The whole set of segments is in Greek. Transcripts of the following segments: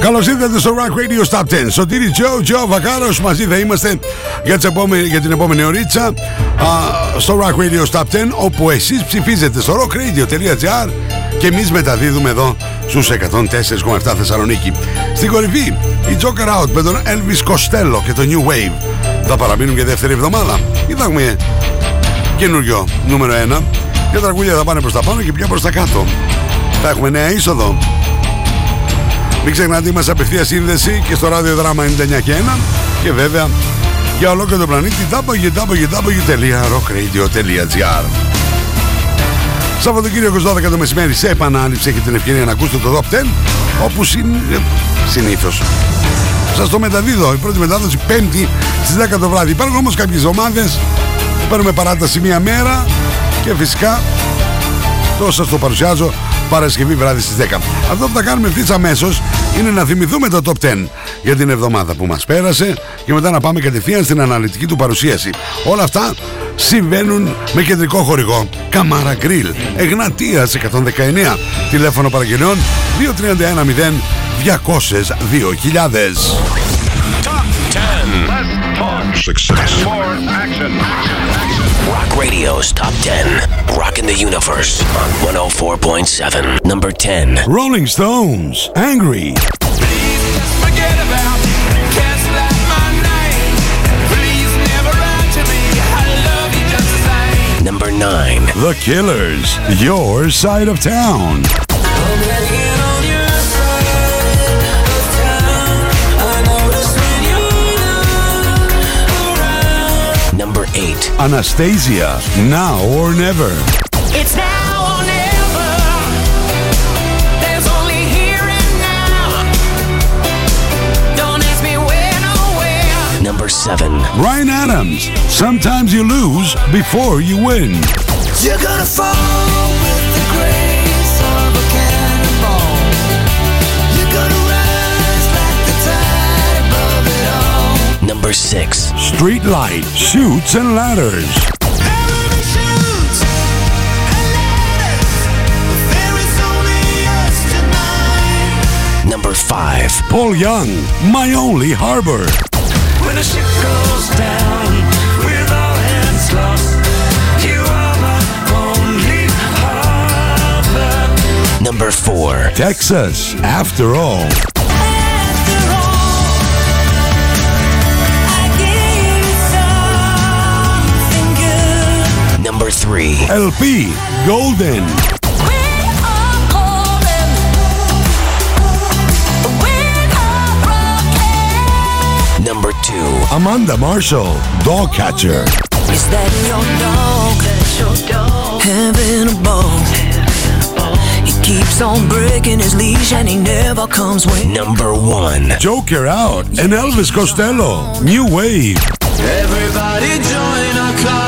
Καλώς ήρθατε στο Rock Radio Stop 10. Σωτήρι Τζο, Τζο Βακάρος. Μαζί θα είμαστε για, τις επόμενη, για την επόμενη ωρίτσα α, στο Rock Radio Stop 10, όπου εσείς ψηφίζετε στο rockradio.gr και εμείς μεταδίδουμε εδώ στους 104,7 Θεσσαλονίκη. Στην κορυφή, η Joker Out με τον Elvis Costello και το New Wave. Θα παραμείνουν και δεύτερη εβδομάδα. Ή θα έχουμε καινούριο νούμερο 1. Και τα τραγούδια θα πάνε προς τα πάνω και πια προς τα κάτω. Θα έχουμε νέα είσοδο. Μην ξεχνάτε, είμαστε απευθεία σύνδεση και στο ραδιοδράμα 99 και 1 και βέβαια για ολόκληρο τον πλανήτη www.rockradio.gr Σαββατοκύριακος 12 το μεσημέρι σε επανάληψη έχετε την ευκαιρία να ακούσετε το Top 10 όπου συν... συνήθως. Σας το μεταδίδω η πρώτη μετάδοση 5η στις 10 το βράδυ. Υπάρχουν όμως κάποιες ομάδες που παίρνουμε παράταση μία μέρα και φυσικά το σας το παρουσιάζω Παρασκευή βράδυ στις 10. Αυτό που θα κάνουμε ευθύς αμέσως είναι να θυμηθούμε το Top 10 για την εβδομάδα που μας πέρασε και μετά να πάμε κατευθείαν στην αναλυτική του παρουσίαση. Όλα αυτά συμβαίνουν με κεντρικό χορηγό Καμάρα Γκριλ Εγνατίας 119 Τηλέφωνο παραγγελιών 2310 200 2000 success. More action. Rock Radio's Top 10. Rock in the Universe on 104.7. Number 10. Rolling Stones, Angry. Number 9. The Killers, Your Side of Town. 8. Anastasia, Now or Never. It's now or never. There's only here and now. Don't ask me when or where. Number 7. Ryan Adams, Sometimes You Lose Before You Win. You're gonna fall with the grace Number 6. Streetlight, Shoots and Ladders. Shoots and ladders. There is only us tonight. Number 5. Paul Young, My Only Harbor. When the ship goes down with all hands lost, you are my only harbor. Number 4. Texas, After All. Good. Number 3. LP, Golden. We are golden. We are broken. Number 2. Amanda Marshall, Dog Catcher. Is that your dog? your dog? Having a ball. He keeps on breaking his leash and he never comes when. Number 1. Joker Out and Elvis Costello, New Wave. Everybody join our carnival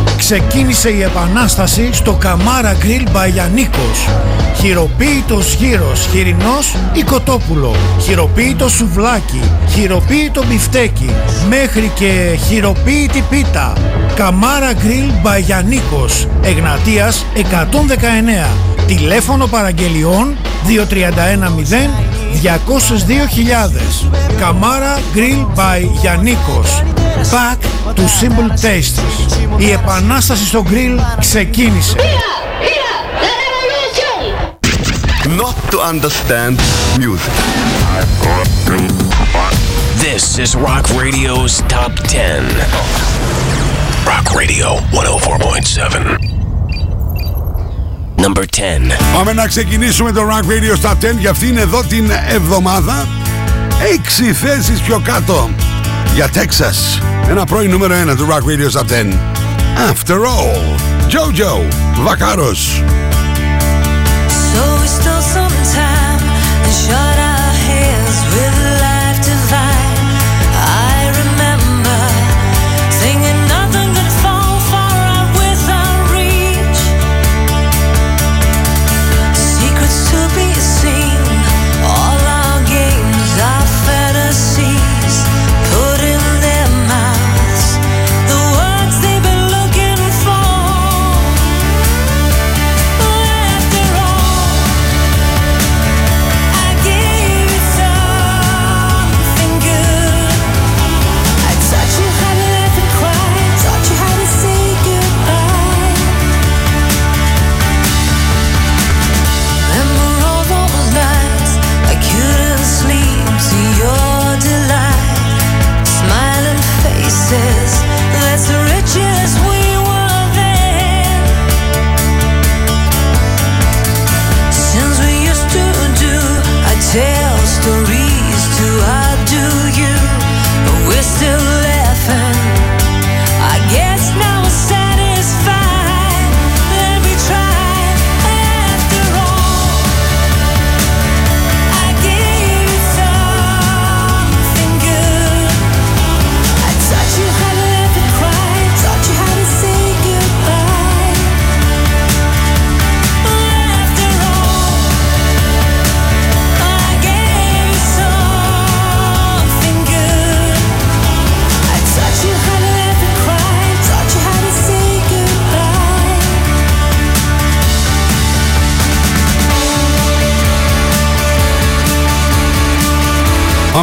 Ξεκίνησε η επανάσταση στο Καμάρα Γκριλ Μπαγιανίκος. Χειροποίητος γύρος, χοιρινός ή κοτόπουλο. Χειροποίητο σουβλάκι, χειροποίητο μπιφτέκι. Μέχρι και χειροποίητη πίτα. Καμάρα Γκριλ Μπαγιανίκος. Εγνατίας 119. Τηλέφωνο παραγγελιών 2310 202.000 Καμάρα Grill by Γιαννίκος Back to Simple Tastes Η επανάσταση στο γκριλ ξεκίνησε not to understand music. This is Rock Radio's Top 10. Rock Radio 104.7. Number 10. Πάμε να ξεκινήσουμε το Rock Radio Top 10 για αυτήν εδώ την εβδομάδα. Έξι θέσεις πιο κάτω για Texas. Ένα πρώην νούμερο 1 του Rock Radio Top 10. After all, Jojo Vakaros.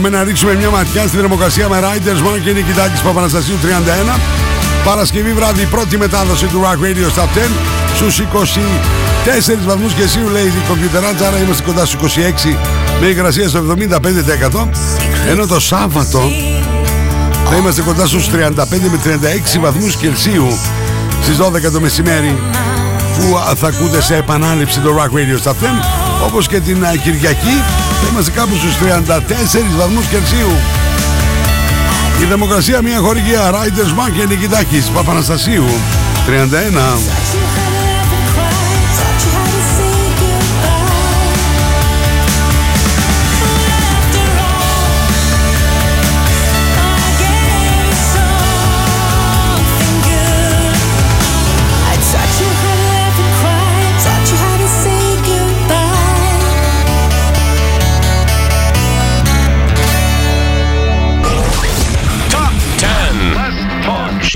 Πάμε να ρίξουμε μια ματιά στη θερμοκρασία με Riders Mark και Νικητάκης Παπαναστασίου 31. Παρασκευή βράδυ πρώτη μετάδοση του Rock Radio Top 10 στους 24 βαθμούς Κελσίου λέει η κομπιουτεράτσα, άρα είμαστε κοντά στους 26 με υγρασία στο 75%. Ενώ το Σάββατο θα είμαστε κοντά στους 35 με 36 βαθμούς Κελσίου στις 12 το μεσημέρι που α, θα ακούτε σε επανάληψη το Rock Radio Top 10 όπως και την α, Κυριακή θα είμαστε κάπου στους 34 βαθμούς Κελσίου. Η Δημοκρασία μια χορηγία Riders Mark και Νικητάκης Παπαναστασίου. 31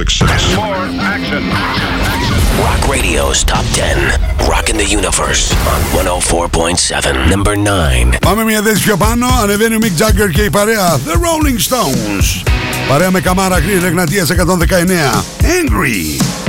Success. More action. Rock Radio's Top 10. Rocking the Universe on 104.7. Number 9. Πάμε μια θέση πιο πάνω, ανεβαίνει ο Mick Jagger και η παρέα The Rolling Stones. Παρέα με καμάρα Green Εγνατίας 119. Angry.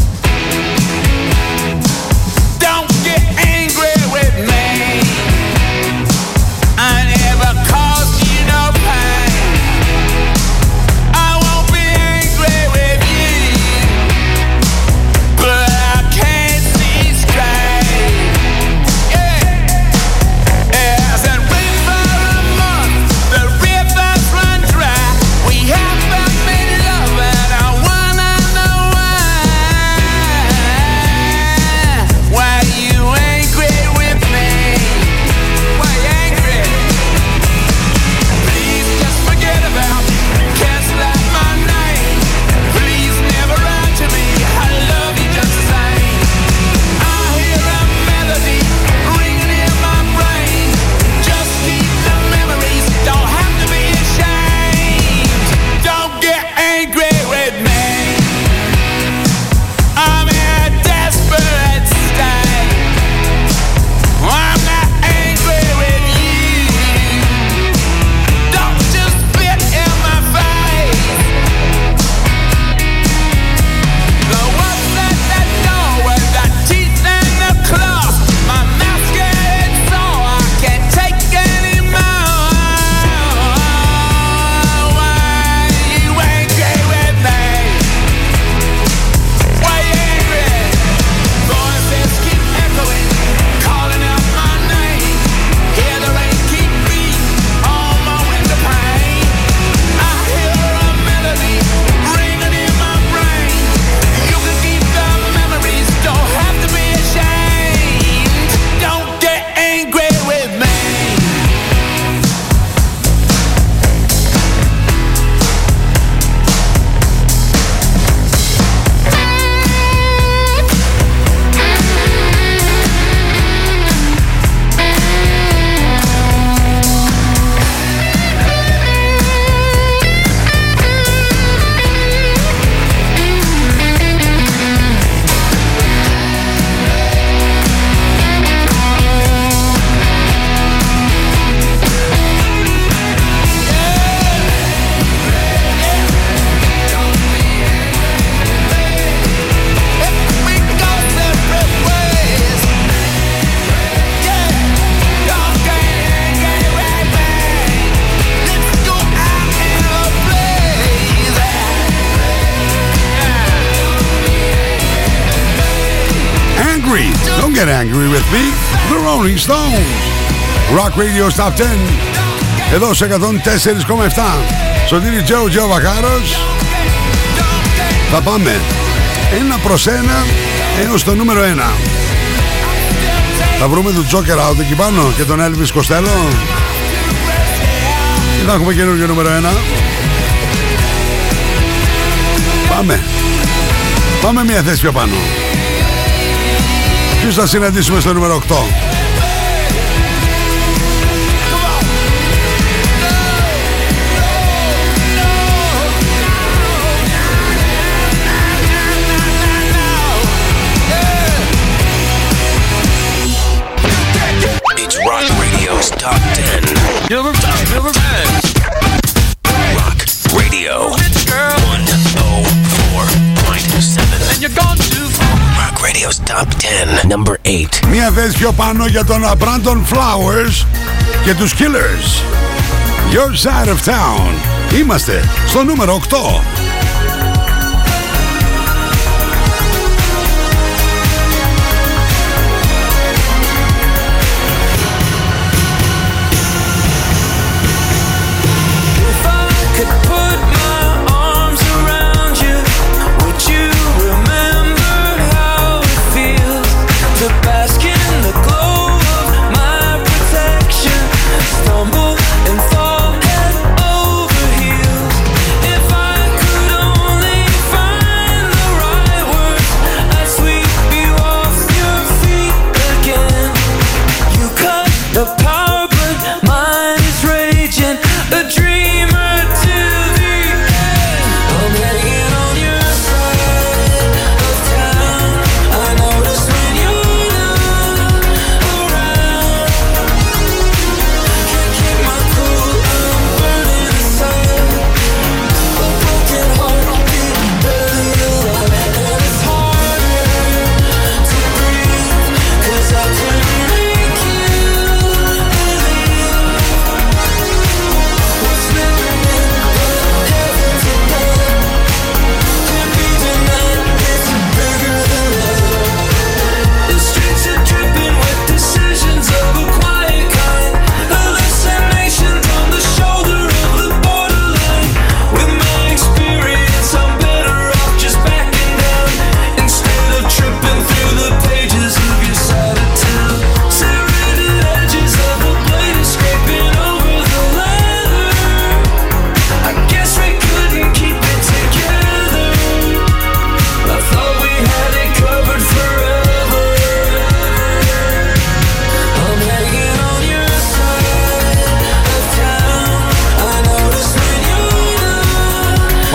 Rolling Stones. Rock Radio Top 10. Εδώ σε 104,7. Σωτήρι Τζο Τζο Βακάρος. Θα πάμε ένα προς ένα έως το νούμερο ένα. Θα βρούμε τον Τζόκερ out εκεί πάνω και τον Elvis Costello. Και θα έχουμε καινούργιο νούμερο ένα. Πάμε. Πάμε μια θέση πιο πάνω. Ποιους θα συναντήσουμε στο νούμερο 8. 10. Rock Radio 104.7. Rock Radio's Top 10. Number 8. Μια θέση πιο πάνω για τον Brandon Flowers και τους Killers. Your side of town. Είμαστε στο νούμερο 8.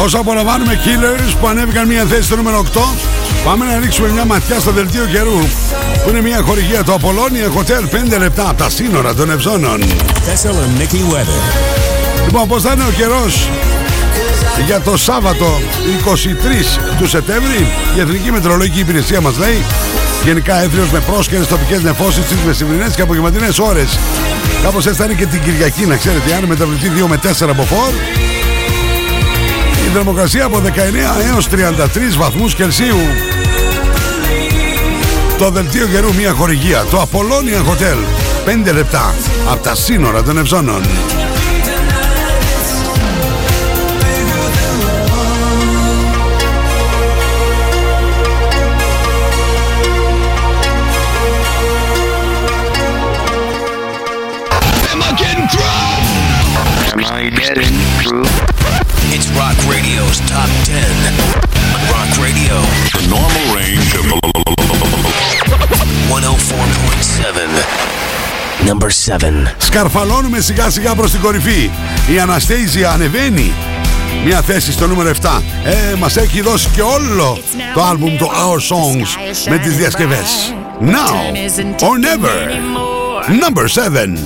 Όσο απολαμβάνουμε Killers που ανέβηκαν μια θέση στο νούμερο 8, πάμε να ρίξουμε μια ματιά στο δελτίο καιρού που είναι μια χορηγία του Apollonia Hotel 5 λεπτά από τα σύνορα των Ευζώνων. Thessaloniki weather. Λοιπόν, πώς θα είναι ο καιρός για το Σάββατο 23 του Σεπτέμβρη; Η Εθνική Μετρολογική Υπηρεσία μας λέει γενικά έθριος με πρόσκαιρες τοπικές νεφώσεις στις μεσημερινές και απογευματινές ώρες. Κάπως έτσι θα είναι και την Κυριακή, να ξέρετε, αν μεταβληθεί 2 με 4 από φόρ. Η θερμοκρασία από 19 έως 33 βαθμούς Κελσίου. Το δελτίο καιρού μια χορηγία, το Apollonia Hotel. 5 λεπτά από τα σύνορα των Ευζώνων. 104.7. Number 7. Σκαρφαλώνουμε σιγά σιγά προς την κορυφή. Η Αναστέιζια ανεβαίνει. Μια θέση στο νούμερο 7. Ε, μας έχει δώσει και όλο το άλμπουμ το Our Songs με τις διασκευές. Now or never. Number 7.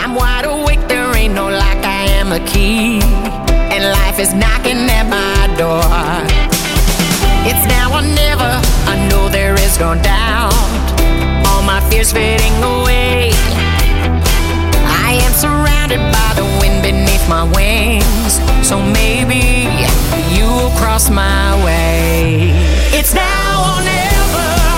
I'm wide awake, there ain't no lock, I am a key. And life is knocking at my door. It's now or never, I know there is no doubt. My fears fading away. I am surrounded by the wind beneath my wings. So maybe you will cross my way. It's now or never.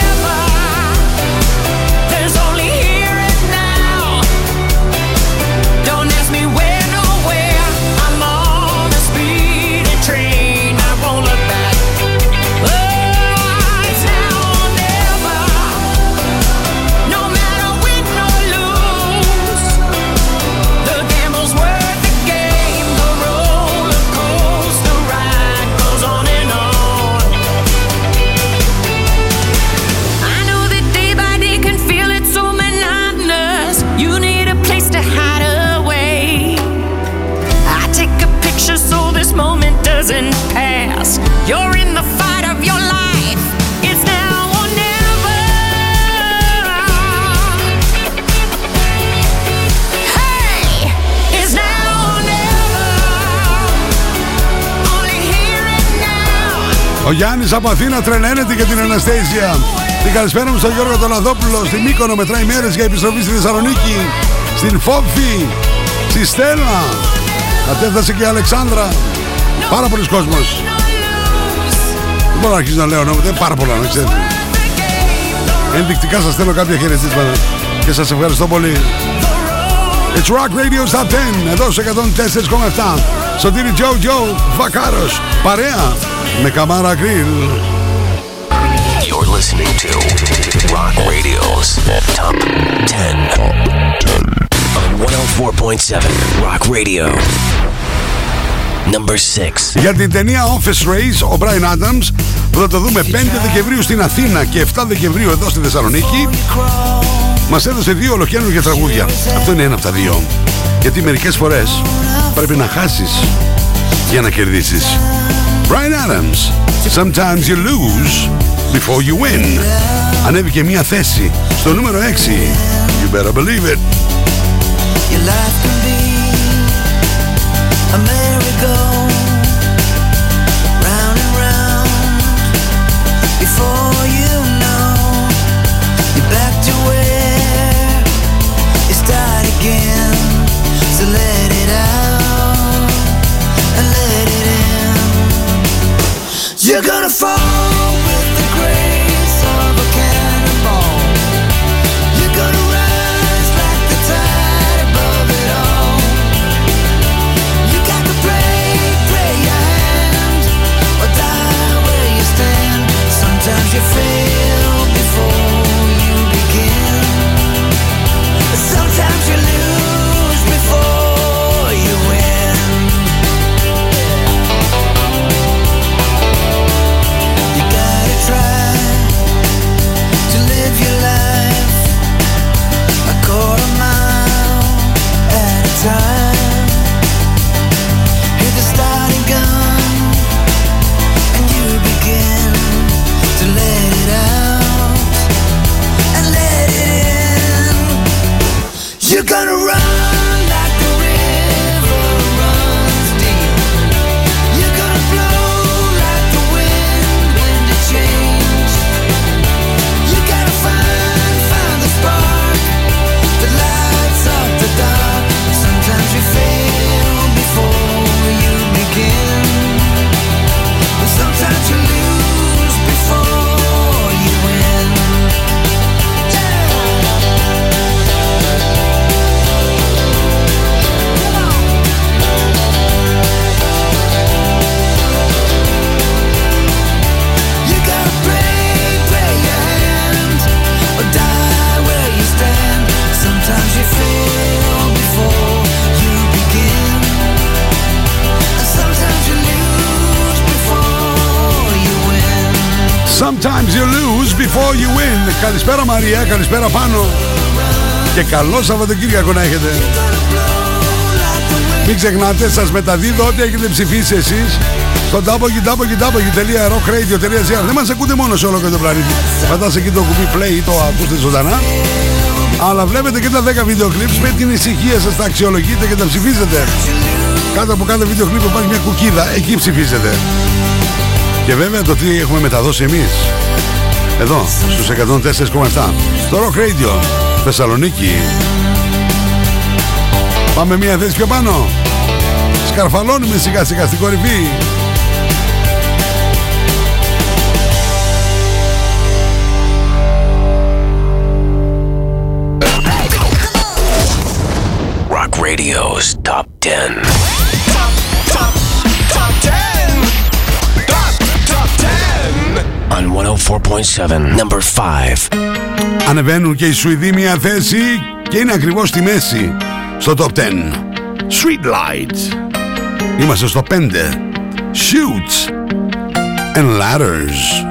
Γιάννης από Αθήνα τρελαίνεται για την Αναστέζια. Την καλησπέρα μου στον Γιώργο Τολαδόπουλο. Στην Μύκονο μετράει μέρες για επιστροφή στη Θεσσαλονίκη. Στην Φόβη. Στη Στέλλα. Κατέφτασε και η Αλεξάνδρα. Πάρα πολλοί κόσμος. Δεν μπορώ να αρχίσω να λέω νόμο, δεν πάρα πολλά να ξέρετε. Ενδεικτικά σας στέλνω κάποια χαιρετίσματα και σας ευχαριστώ πολύ. It's Rock Radio Stop 10 εδώ σε 104,7 Σωτήρι Τζο Τζο Βακάρος Παρέα με Καμάρα Γκριλ You're listening to Rock Radio's Top 10 on 104.7 Rock Radio. Number 6. Για την ταινία Office Race ο Brian Adams που θα το δούμε 5 Δεκεμβρίου στην Αθήνα και 7 Δεκεμβρίου εδώ στη Θεσσαλονίκη μας έδωσε δύο ολοκένουργια τραγούδια. Αυτό είναι ένα από τα δύο. Γιατί μερικές φορές πρέπει να χάσεις για να κερδίσεις. Brian Adams, Sometimes you lose before you win. Ανέβηκε μία θέση στο νούμερο 6. You better believe it. Your life can be a merry-go, Before you win. Καλησπέρα Μαρία, καλησπέρα πάνω. Και καλό Σαββατοκύριακο να έχετε. Μην ξεχνάτε, σας μεταδίδω ό,τι έχετε ψηφίσει εσείς στο www.rockradio.gr Δεν μας ακούτε μόνο σε όλο και το πλανήτη. Πατάς εκεί το κουμπί play ή το ακούστε ζωντανά. Αλλά βλέπετε και τα 10 βίντεο clips με την ησυχία σας τα αξιολογείτε και τα ψηφίζετε. Κάτω από κάθε βίντεο clip υπάρχει μια κουκίδα, εκεί ψηφίζετε. Και βέβαια το τι έχουμε μεταδώσει εμείς. Εδώ, στους 104,7. Στο Rock Radio, Θεσσαλονίκη. Πάμε μια θέση πιο πάνω. Σκαρφαλώνουμε σιγά σιγά στην κορυφή. Rock Radio's Top 10. Top, 104.7, number 5. Ανεβαίνουν και οι Σουηδοί μια θέση και είναι ακριβώς στη μέση στο top 10. Street Light. Είμαστε στο 5. Shoots and Ladders.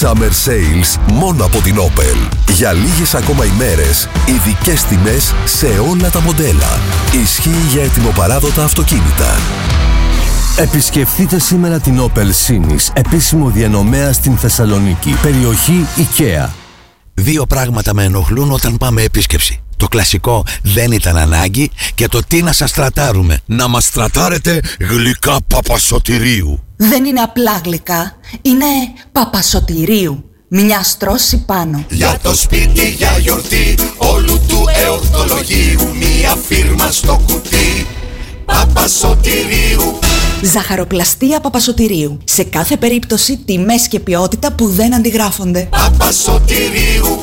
Summer Sales μόνο από την Opel. Για λίγες ακόμα ημέρες, ειδικές τιμές σε όλα τα μοντέλα. Ισχύει για ετοιμοπαράδοτα αυτοκίνητα. Επισκεφτείτε σήμερα την Opel Sinis, επίσημο διανομέα στην Θεσσαλονίκη, περιοχή IKEA. Δύο πράγματα με ενοχλούν όταν πάμε επίσκεψη. Το κλασικό δεν ήταν ανάγκη και το τι να σας τρατάρουμε. Να μας τρατάρετε γλυκά παπασωτηρίου. Δεν είναι απλά γλυκά, είναι παπασωτηρίου. Μια στρώση πάνω. Για το σπίτι, για γιορτή, όλου του εορτολογίου, μία φίρμα στο κουτί. Παπασωτηρίου. Ζαχαροπλαστεία Παπασωτηρίου. Σε κάθε περίπτωση τιμές και ποιότητα που δεν αντιγράφονται. Παπασωτηρίου.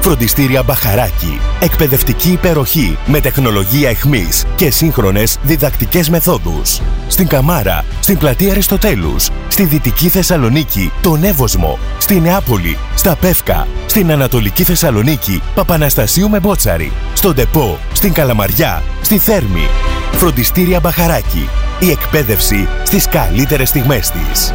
Φροντιστήρια Μπαχαράκι. Εκπαιδευτική υπεροχή με τεχνολογία εχμής και σύγχρονες διδακτικές μεθόδους. Στην Καμάρα, στην πλατεία Αριστοτέλους, στη Δυτική Θεσσαλονίκη, τον Εύωσμο, στη Νεάπολη, στα Πεύκα, στην Ανατολική Θεσσαλονίκη, Παπαναστασίου με Μπότσαρη, στον Τεπό, στην Καλαμαριά, στη Θέρμη. Φροντιστήρια Μπαχαράκι. Η εκπαίδευση στις καλύτερες στιγμές της.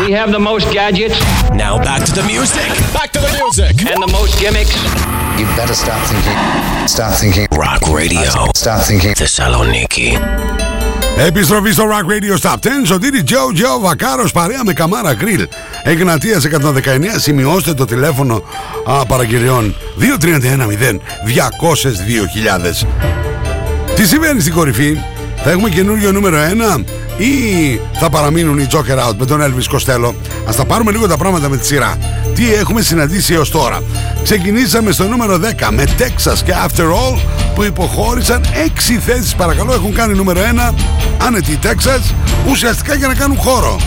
We have the most gadgets. Now back to the music. Back to the music. And the most gimmicks. You better start thinking. Start thinking. Rock Radio. Start thinking. Θεσσαλονίκη. Επιστροφή στο Rock Radio Stop 10. Σωτήρι Τζο Τζο Βακάρο παρέα με Καμάρα Γκριλ. Εγνατία 119. Σημειώστε το τηλέφωνο α, παραγγελιών 2310 202.000. Τι συμβαίνει στην κορυφή, θα έχουμε καινούριο νούμερο 1 ή θα παραμείνουν οι Joker Out με τον Elvis Costello; Ας τα πάρουμε λίγο τα πράγματα με τη σειρά. Τι έχουμε συναντήσει έως τώρα; Ξεκινήσαμε στο νούμερο 10 με Texas και After All που υποχώρησαν 6 θέσεις παρακαλώ έχουν κάνει νούμερο 1 άνετη Texas ουσιαστικά για να κάνουν χώρο.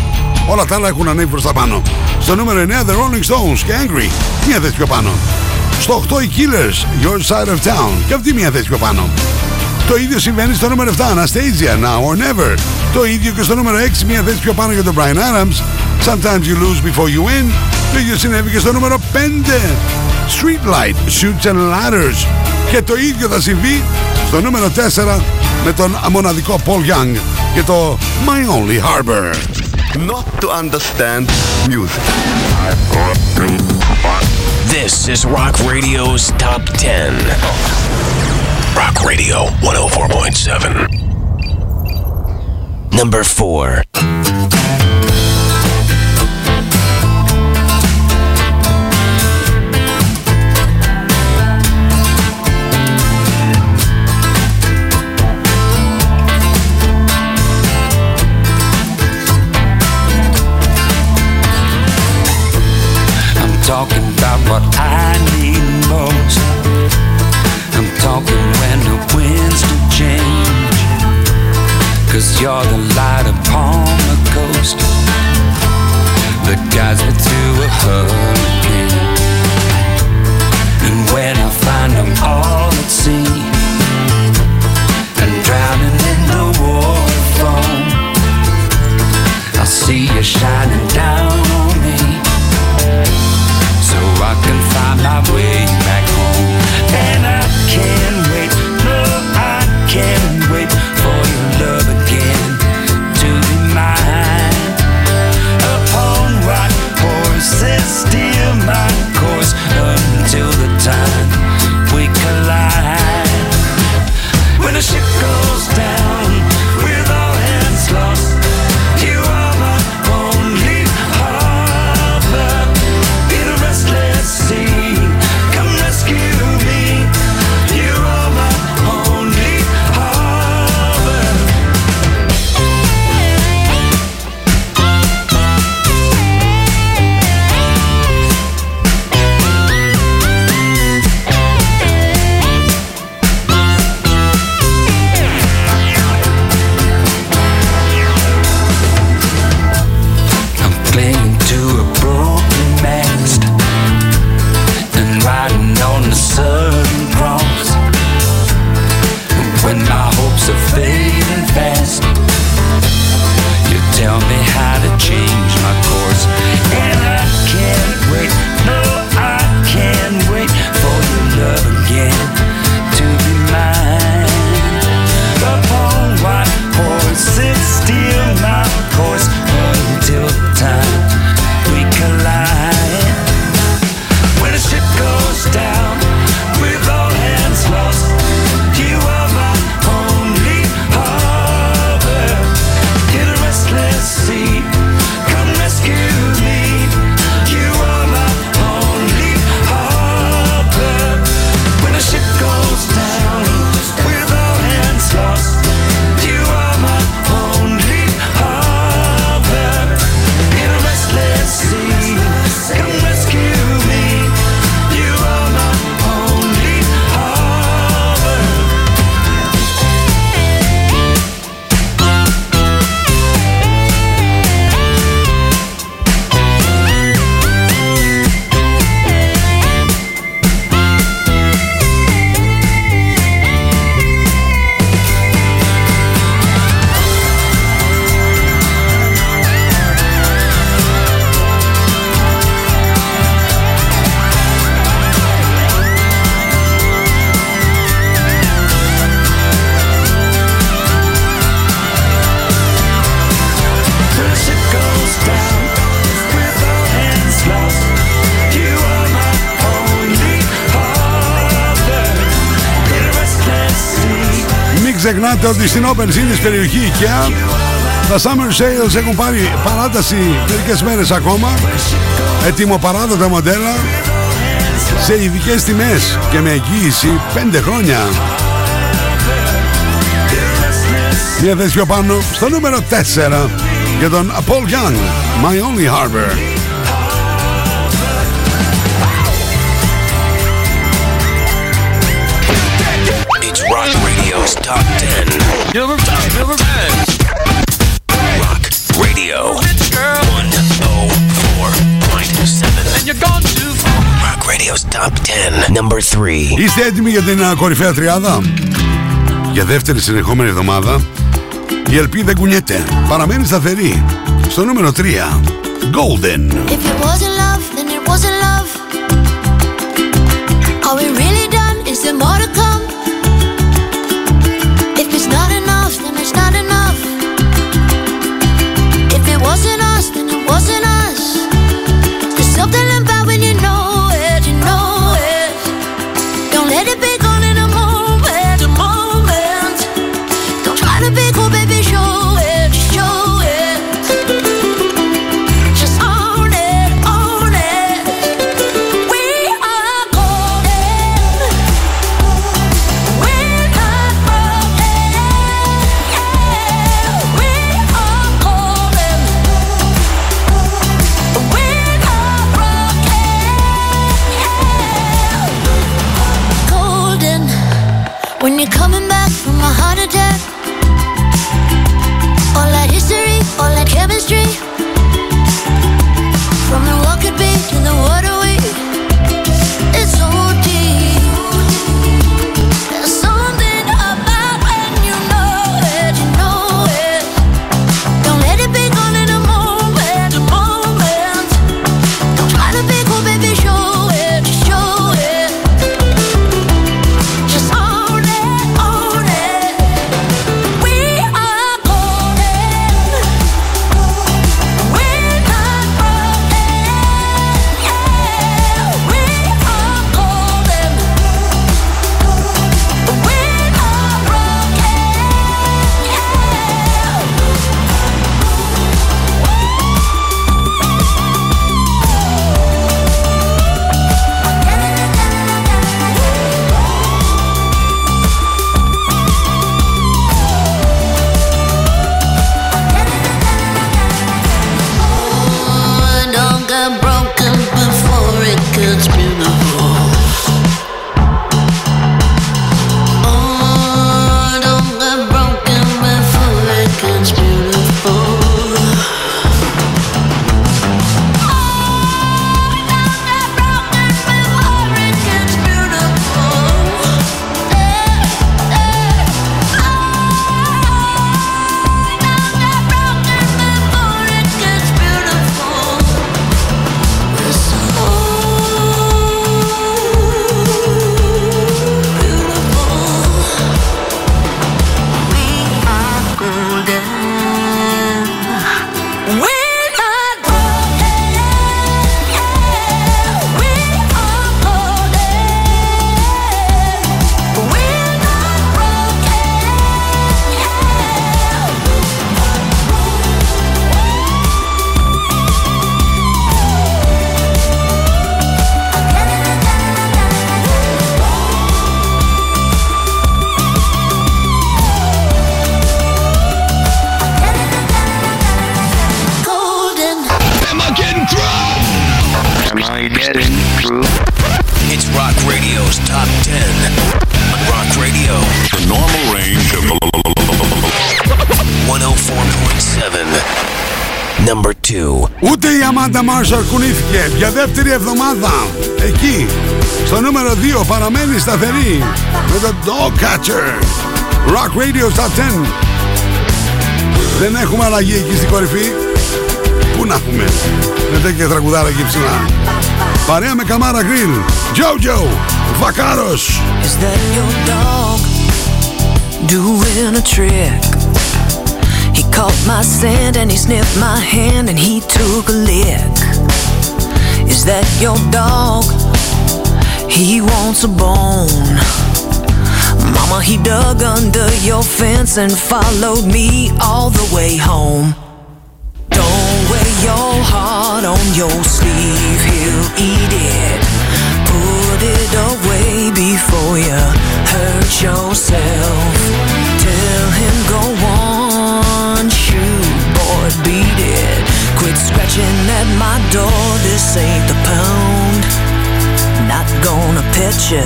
Όλα τα άλλα έχουν ανέβει προς τα πάνω. Στο νούμερο 9 The Rolling Stones και Angry μία θέση πιο πάνω. Στο 8 οι Killers Your Side of Town και αυτή μία θέση πιο πάνω. Το ίδιο συμβαίνει στο νούμερο 7, Anastasia, Now or Never. Το ίδιο και στο νούμερο 6, μία θέση πιο πάνω για τον Brian Adams, Sometimes You Lose Before You Win. Το ίδιο συνέβη και στο νούμερο 5, Streetlight, Shoots and Ladders. Και το ίδιο θα συμβεί στο νούμερο 4 με τον μοναδικό Paul Young και το My Only Harbor. Not to understand music. This is Rock Radio's Top 10. Rock Radio 104.7. Number 4. I'm talking about what winds do change. Cause you're the light upon the coast that guides me through a hurricane. And when I find I'm all at sea and drowning in the water foam, I see you shining down on me so I can find my way ξεχνάτε ότι στην Open City περιοχή IKEA τα Summer Sales έχουν πάρει παράταση μερικές μέρες ακόμα έτοιμο παράδοτα μοντέλα σε ειδικές τιμές και με εγγύηση 5 χρόνια. Μια θέση πιο πάνω στο νούμερο 4 για τον Paul Young, My Only Harbor. Radio's Top 10. Number 10. Number 10. Rock Radio. 104.7. And you're gone too far. Rock Radio's Top 10. Number 3. Είστε έτοιμοι για την α, κορυφαία τριάδα? Για δεύτερη συνεχόμενη εβδομάδα η ελπίδα δεν κουνιέται. Παραμένει σταθερή. Στο νούμερο 3. Golden. If it wasn't love, then it wasn't love. Are we really done? Is there more to come? Not enough, then it's not enough. If it wasn't us, street Number 2. Ούτε η Αμάντα Μάρσαλ κουνήθηκε για δεύτερη εβδομάδα. Εκεί, στο νούμερο 2 παραμένει σταθερή με το Dog Catcher. Rock Radio Top 10. Δεν έχουμε αλλαγή εκεί στην κορυφή. Πού να έχουμε με τέτοια τραγουδάρα εκεί ψηλά. Παρέα με Καμάρα Γκριν. Jojo, Βακάρος. Is that your dog doing a trick? Caught my scent and he sniffed my hand and he took a lick. Is that your dog? He wants a bone. Mama, he dug under your fence and followed me all the way home. Don't wear your heart on your sleeve, he'll eat it. Put it away before you hurt yourself. Scratching at my door, this ain't the pound. Not gonna pet you,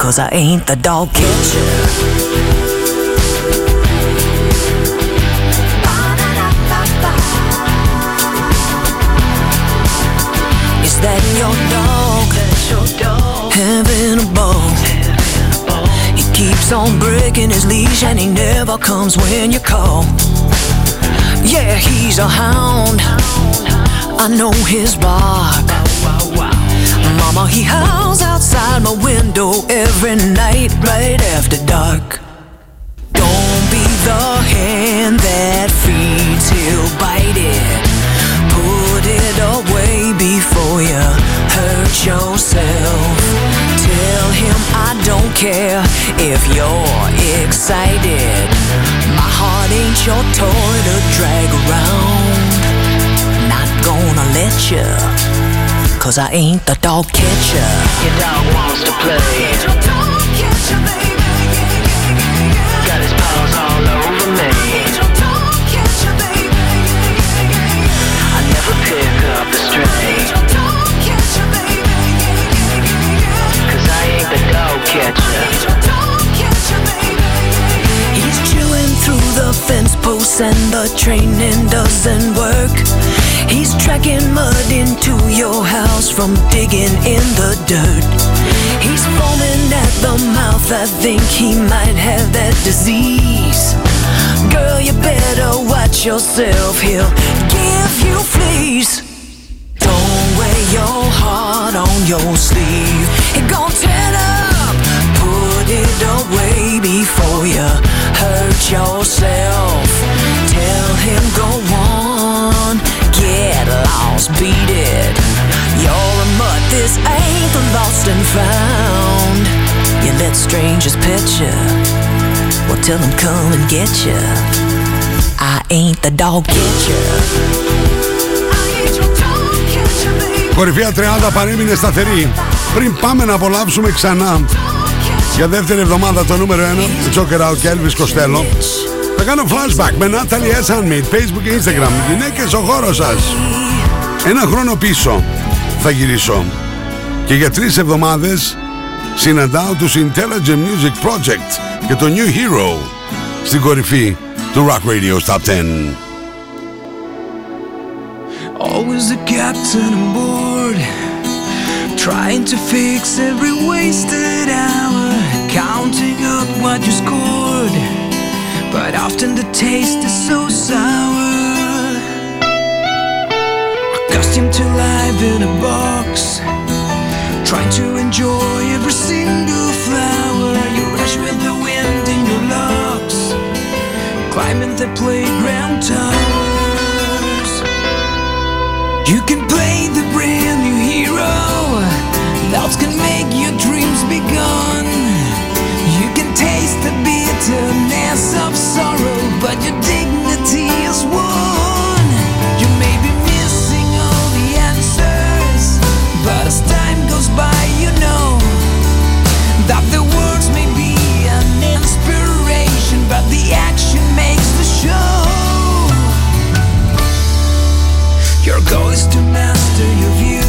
cause I ain't the dog catcher. Is that your dog? Having a ball. He keeps on breaking his leash and he never comes when you call. Yeah, he's a hound. I know his bark. Mama, he howls outside my window every night right after dark. Don't be the hand that feeds, he'll bite it. Put it away before you hurt yourself. Tell him I don't care if you're excited. My ain't your toy to drag around. Not gonna let you, cause I ain't the dog catcher. Your dog wants to play. And the training doesn't work. He's tracking mud into your house from digging in the dirt. He's foaming at the mouth, I think he might have that disease. Girl, you better watch yourself, he'll give you fleas. Don't wear your heart on your sleeve. He gon' tear it up. Put it away before you hurt yourself. Tell him go on, get lost, beat it. You're a mutt, this ain't the lost and found. You let strangers pet you. Well, tell them come and get you. I ain't the dog catcher. Κορυφαία 30 παρέμεινε σταθερή. Πριν πάμε να απολαύσουμε ξανά για δεύτερη εβδομάδα το νούμερο 1, Joker Out και Elvis Costello. Θα κάνω flashback με Natalie S. Handmade, Facebook και Instagram. Γυναίκες ο χώρος σας. Ένα χρόνο πίσω θα γυρίσω. Και για τρεις εβδομάδες συναντάω τους Intelligent Music Project και το New Hero στην κορυφή του Rock Radio Top 10. Always the captain on board, trying to fix every wasted hour, counting up what you scored. But often the taste is so sour. Accustomed to life in a box, trying to enjoy every single flower. You rush with the wind in your locks, climbing the playground towers. You can play the brand new hero. Thoughts can make your dreams be gone. Taste the bitterness of sorrow, but your dignity is won. You may be missing all the answers, but as time goes by, you know that the words may be an inspiration, but the action makes the show. Your goal is to master your view.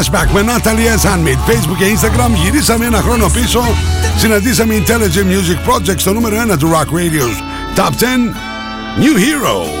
Flashback με Natalie S. Handmade Facebook και Instagram Γυρίσαμε ένα χρόνο πίσω Συναντήσαμε Intelligent Music Project στο νούμερο 1 του Rock Radio's Top 10 New Hero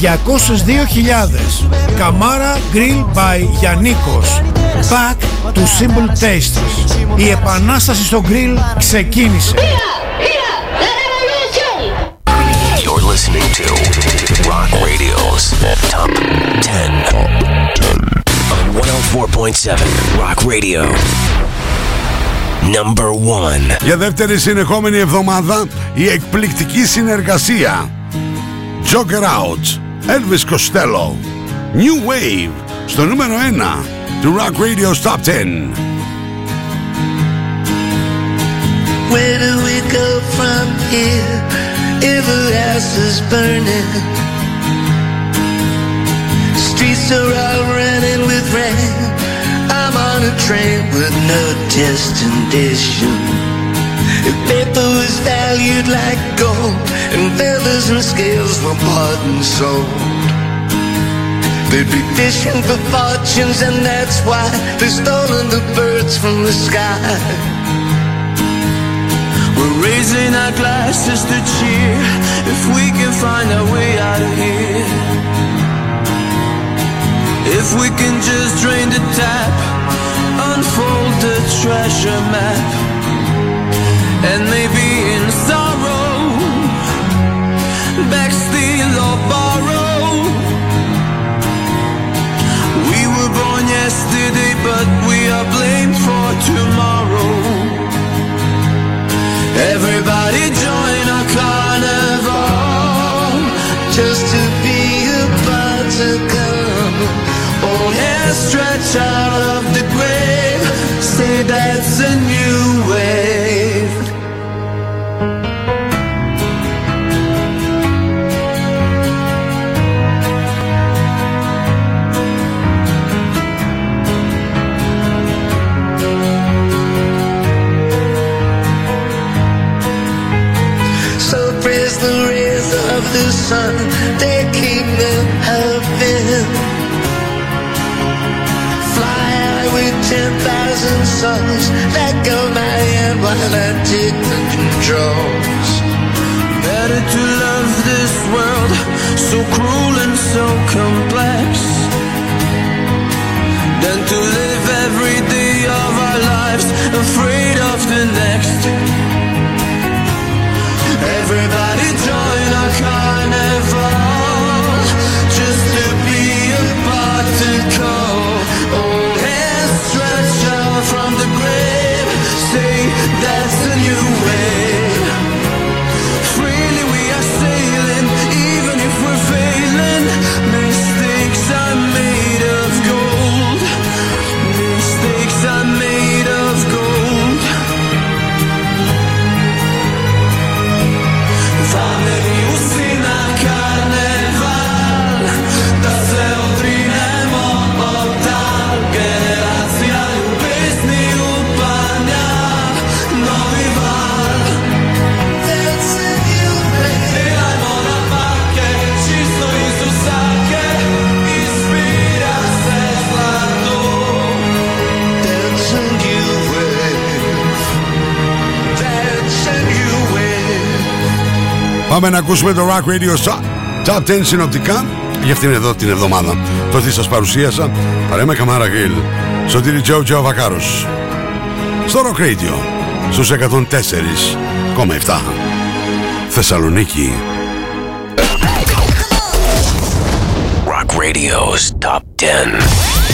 202.000 Καμάρα Grill by Γιαννίκος Back to Simple Tastes. Η επανάσταση στο grill ξεκίνησε. You're listening to Rock Radio's Top 10 on 104.7 Rock Radio. Number 1. Για δεύτερη συνεχόμενη εβδομάδα η εκπληκτική συνεργασία. Joker Out Elvis Costello New Wave στο νούμερο 1 του Rock Radio's Top 10 Where do we go from here if the house is burning? Streets are all running with rain. I'm on a train with no destination. If paper was valued like gold and feathers and scales were bought and sold, they'd be fishing for fortunes, and that's why they've stolen the birds from the sky. We're raising our glasses to cheer if we can find our way out of here. If we can just drain the tap, unfold the treasure map, and maybe but we are blamed for tomorrow. Everybody join our carnival just to be about to come. All hands stretch out of the grave. Say that's a new sun, they keep me helping. Fly high with ten thousand songs, let go my hand while I take the controls. Better to love this world, so cruel and so complex, than to live every day of our lives afraid of the next. Everybody Πάμε να ακούσουμε το Rock Radio Top- Top 10 συνοπτικά. Για αυτήν εδώ την εβδομάδα. Το τι σας παρουσίασα. Παρέμε Καμάρα Γκριλ Σωτήρι Τζο Τζο Βακάρος. Στο Rock Radio. Στους 104,7 Θεσσαλονίκη. Rock Radio's Top 10.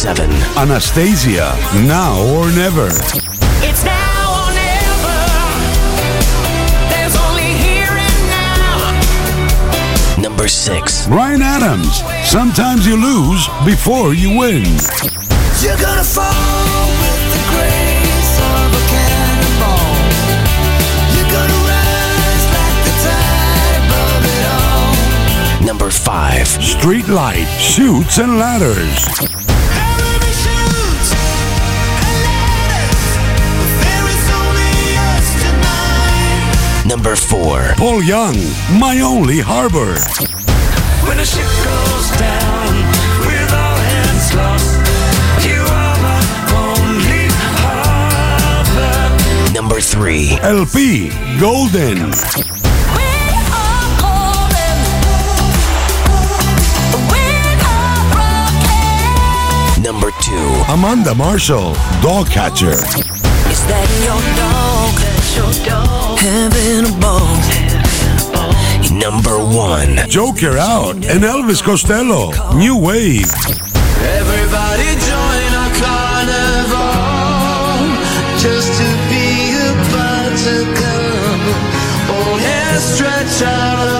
7. Anastasia, Now or Never. It's now or never. There's only here and now. Number 6. Brian Adams, Sometimes You Lose Before You Win. You're gonna fall with the grace of a cannonball. You're gonna rise like the tide above it all. Number 5. Streetlight, Shoots and Ladders. Number 4. Paul Young, My Only Harbor. When the ship goes down with all hands lost, you are my only harbor. Number 3. LP, Golden. Number 2. Amanda Marshall, Dog Catcher. Is that your dog? That's your dog. Having a ball. Number 1. Joker Out and Elvis Costello, New Wave. Everybody join our carnival just to be about to come. All hands stretch out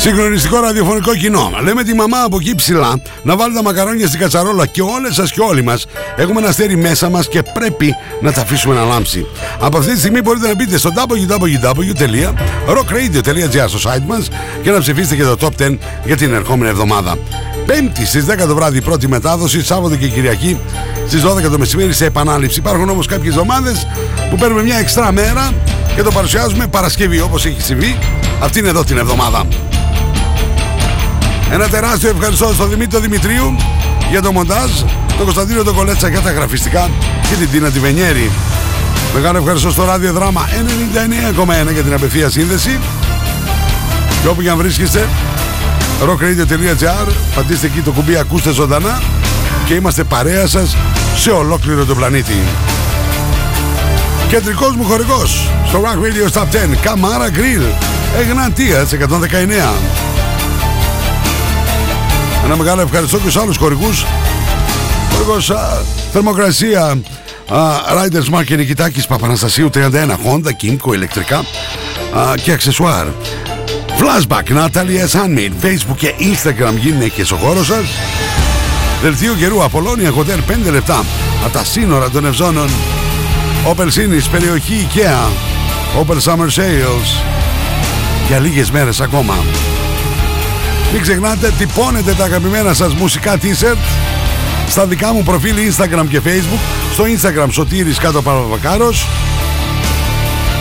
Συγχρονιστικό ραδιοφωνικό κοινό. Λέμε τη μαμά από εκεί ψηλά να βάλει τα μακαρόνια στην κατσαρόλα και όλες σας και όλοι μας έχουμε ένα αστέρι μέσα μας και πρέπει να τα αφήσουμε να λάμψει. Από αυτή τη στιγμή μπορείτε να μπείτε στο www.rockradio.gr στο site μας και να ψηφίσετε και το top 10 για την ερχόμενη εβδομάδα. Πέμπτη στις 10 το βράδυ η πρώτη μετάδοση, Σάββατο και Κυριακή στις 12 το μεσημέρι σε επανάληψη. Υπάρχουν όμως κάποιες εβδομάδε που παίρνουμε μια εξτρά μέρα και το παρουσιάζουμε Παρασκευή όπως έχει συμβεί αυτήν εδώ την εβδομάδα. Ένα τεράστιο ευχαριστώ στον Δημήτρη Δημητρίου για το μοντάζ, τον Κωνσταντίνο τον Κολέτσα για τα γραφιστικά και την Τίνα Τιβενιέρη. Μεγάλο ευχαριστώ στο ράδιο δράμα 99,1 για την απευθεία σύνδεση. Και όπου και αν βρίσκεστε, rockradio.gr, πατήστε εκεί το κουμπί ακούστε ζωντανά και είμαστε παρέα σας σε ολόκληρο το πλανήτη. Κεντρικός μου χορηγός στο Rock Radio Stop 10, Καμάρα Grill, Εγνατίας 119. Ένα μεγάλο ευχαριστώ και στους άλλους χορηγούς. Χορηγός α, Θερμοκρασία α, Riders Mark και Νικητάκης Παπαναστασίου 31 Honda, Kimco, ηλεκτρικά α, και αξεσουάρ. Flashback, Natalia Handmade Facebook και Instagram γυναίκες στο χώρος σας. Δελτίο καιρού Απολώνια Hotel 5 λεπτά. Από τα σύνορα των Ευζώνων Opel Sinis, περιοχή IKEA Opel Summer Sales για λίγες μέρες ακόμα μην ξεχνάτε, τυπώνετε τα αγαπημένα σας μουσικά t-shirt στα δικά μου προφίλ Instagram και Facebook. Στο Instagram Σωτήρης κάτω Παπαβακάρος.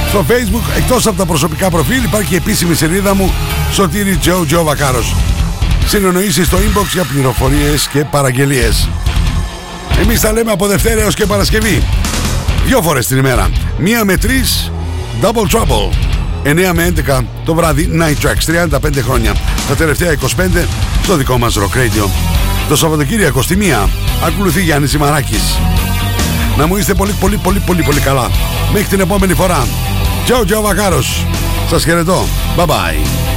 Στο Facebook, εκτός από τα προσωπικά προφίλ, υπάρχει η επίσημη σελίδα μου Σωτήρης Τζο Τζο Βακάρος. Συνεννοήσεις στο inbox για πληροφορίες και παραγγελίες. Εμείς τα λέμε από Δευτέρα έως και Παρασκευή. Δύο φορές την ημέρα. Μία με τρεις, double trouble. 9 με 11 το βράδυ Night Tracks. 35 χρόνια. Τα τελευταία 25 στο δικό μας Rock Radio. Το Σαββατοκύριακο στη μία ακολουθεί Γιάννης Σιμαράκης να μου είστε πολύ πολύ πολύ πολύ πολύ καλά. Μέχρι την επόμενη φορά. Ciao ciao Βακάρος. Σας χαιρετώ. Bye bye